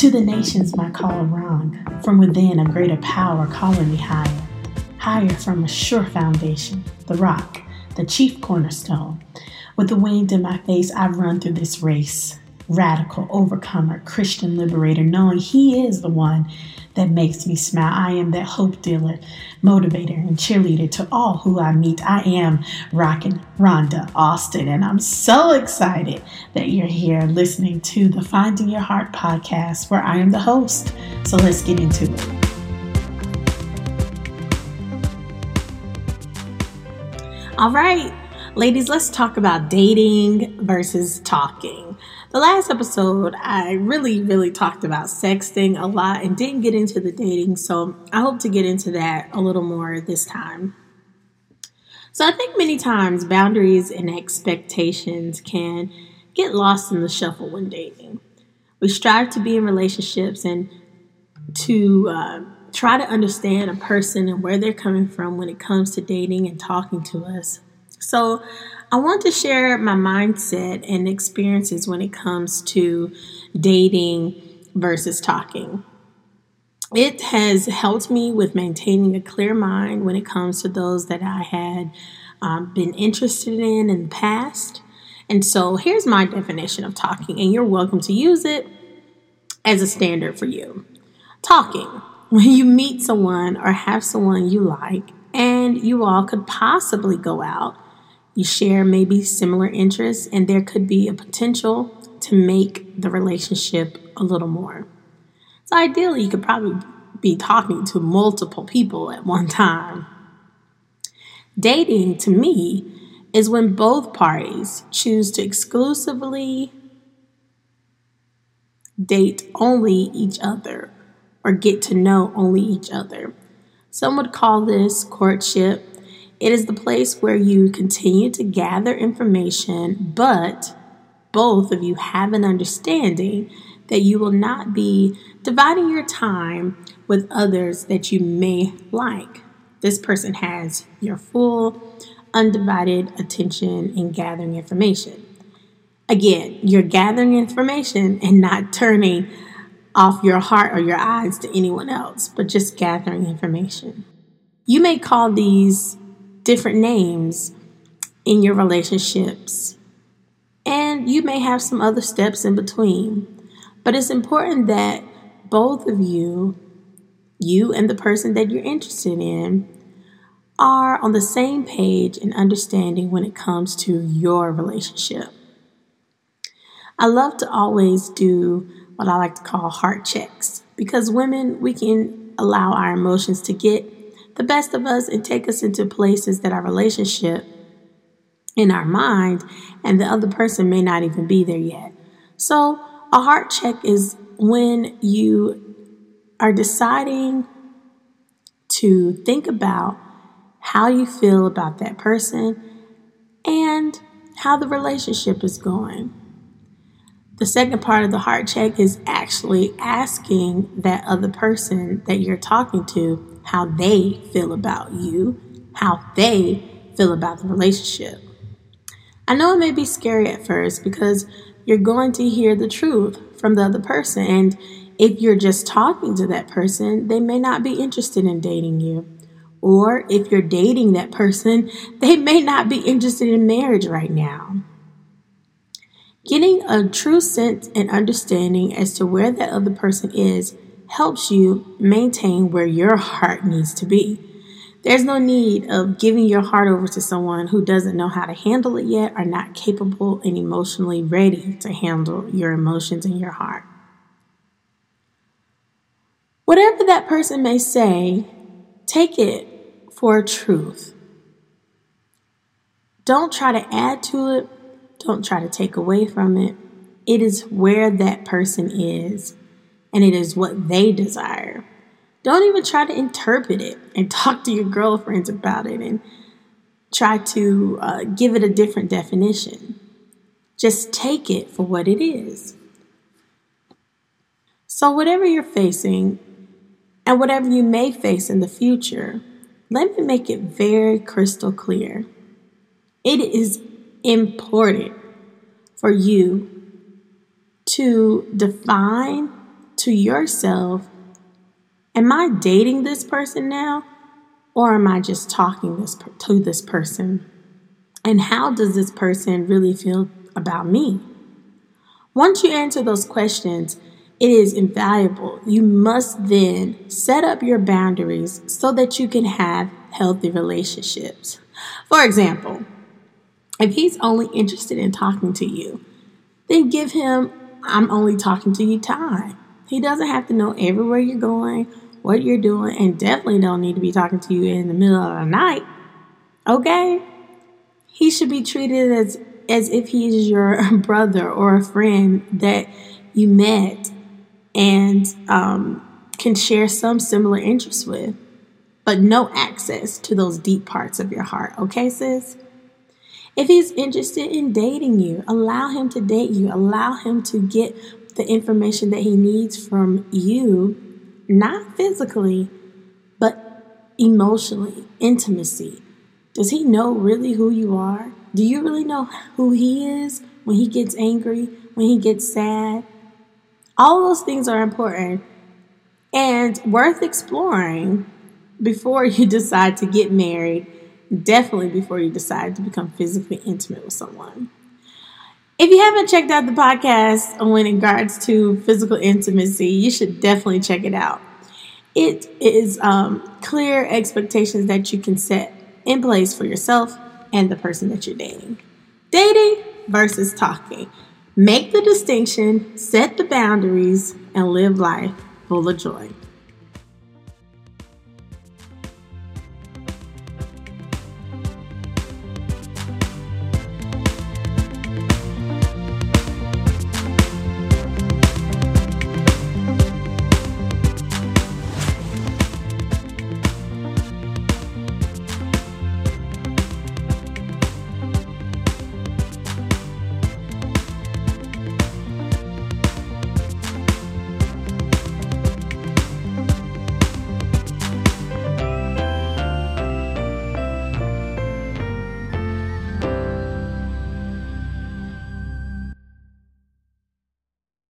To the nations, my call rung. From within, a greater power calling me higher. Higher from a sure foundation, the rock, the chief cornerstone. With the wind in my face, I run through this race. Radical, overcomer, Christian liberator, knowing He is the one that makes me smile. I am that hope dealer, motivator, and cheerleader to all who I meet. I am Rockin' Rhonda Austin, and I'm so excited that you're here listening to the Finding Your Heart podcast, where I am the host. So let's get into it. All right, ladies, let's talk about dating versus talking. The last episode, I really, really talked about sexting a lot and didn't get into the dating, so I hope to get into that a little more this time. So, I think many times boundaries and expectations can get lost in the shuffle when dating. We strive to be in relationships and to uh, try to understand a person and where they're coming from when it comes to dating and talking to us. So, I want to share my mindset and experiences when it comes to dating versus talking. It has helped me with maintaining a clear mind when it comes to those that I had um, been interested in in the past. And so here's my definition of talking, and you're welcome to use it as a standard for you. Talking, when you meet someone or have someone you like, and you all could possibly go out you share maybe similar interests, and there could be a potential to make the relationship a little more. So, ideally, you could probably be talking to multiple people at one time. Dating, to me, is when both parties choose to exclusively date only each other or get to know only each other. Some would call this courtship, it is the place where you continue to gather information, but both of you have an understanding that you will not be dividing your time with others that you may like. This person has your full, undivided attention in gathering information. Again, you're gathering information and not turning off your heart or your eyes to anyone else, but just gathering information. You may call these different names in your relationships. And you may have some other steps in between. But it's important that both of you, you and the person that you're interested in, are on the same page and understanding when it comes to your relationship. I love to always do what I like to call heart checks because women, we can allow our emotions to get the best of us and take us into places that our relationship in our mind and the other person may not even be there yet. So, a heart check is when you are deciding to think about how you feel about that person and how the relationship is going. The second part of the heart check is actually asking that other person that you're talking to how they feel about you, how they feel about the relationship. I know it may be scary at first because you're going to hear the truth from the other person. And if you're just talking to that person, they may not be interested in dating you. Or if you're dating that person, they may not be interested in marriage right now. Getting a true sense and understanding as to where that other person is helps you maintain where your heart needs to be. There's no need of giving your heart over to someone who doesn't know how to handle it yet or not capable and emotionally ready to handle your emotions and your heart. Whatever that person may say, take it for truth. Don't try to add to it, don't try to take away from it. It is where that person is and it is what they desire. Don't even try to interpret it and talk to your girlfriends about it and try to uh, give it a different definition. Just take it for what it is. So, whatever you're facing and whatever you may face in the future, let me make it very crystal clear. It is important for you to define to yourself Am I dating this person now? Or am I just talking this to this person? And how does this person really feel about me? Once you answer those questions, it is invaluable. You must then set up your boundaries so that you can have healthy relationships. For example, if he's only interested in talking to you, then give him, I'm only talking to you time. He doesn't have to know everywhere you're going, what you're doing, and definitely don't need to be talking to you in the middle of the night. Okay? He should be treated as as if he is your brother or a friend that you met and um, can share some similar interests with, but no access to those deep parts of your heart. Okay, sis? If he's interested in dating you, allow him to date you, allow him to get the information that he needs from you, not physically, but emotionally, intimacy. Does he know really who you are? Do you really know who he is when he gets angry, when he gets sad? All those things are important and worth exploring before you decide to get married, definitely before you decide to become physically intimate with someone. If you haven't checked out the podcast when in regards to physical intimacy, you should definitely check it out. It is um, clear expectations that you can set in place for yourself and the person that you're dating. Dating versus talking. Make the distinction, set the boundaries, and live life full of joy.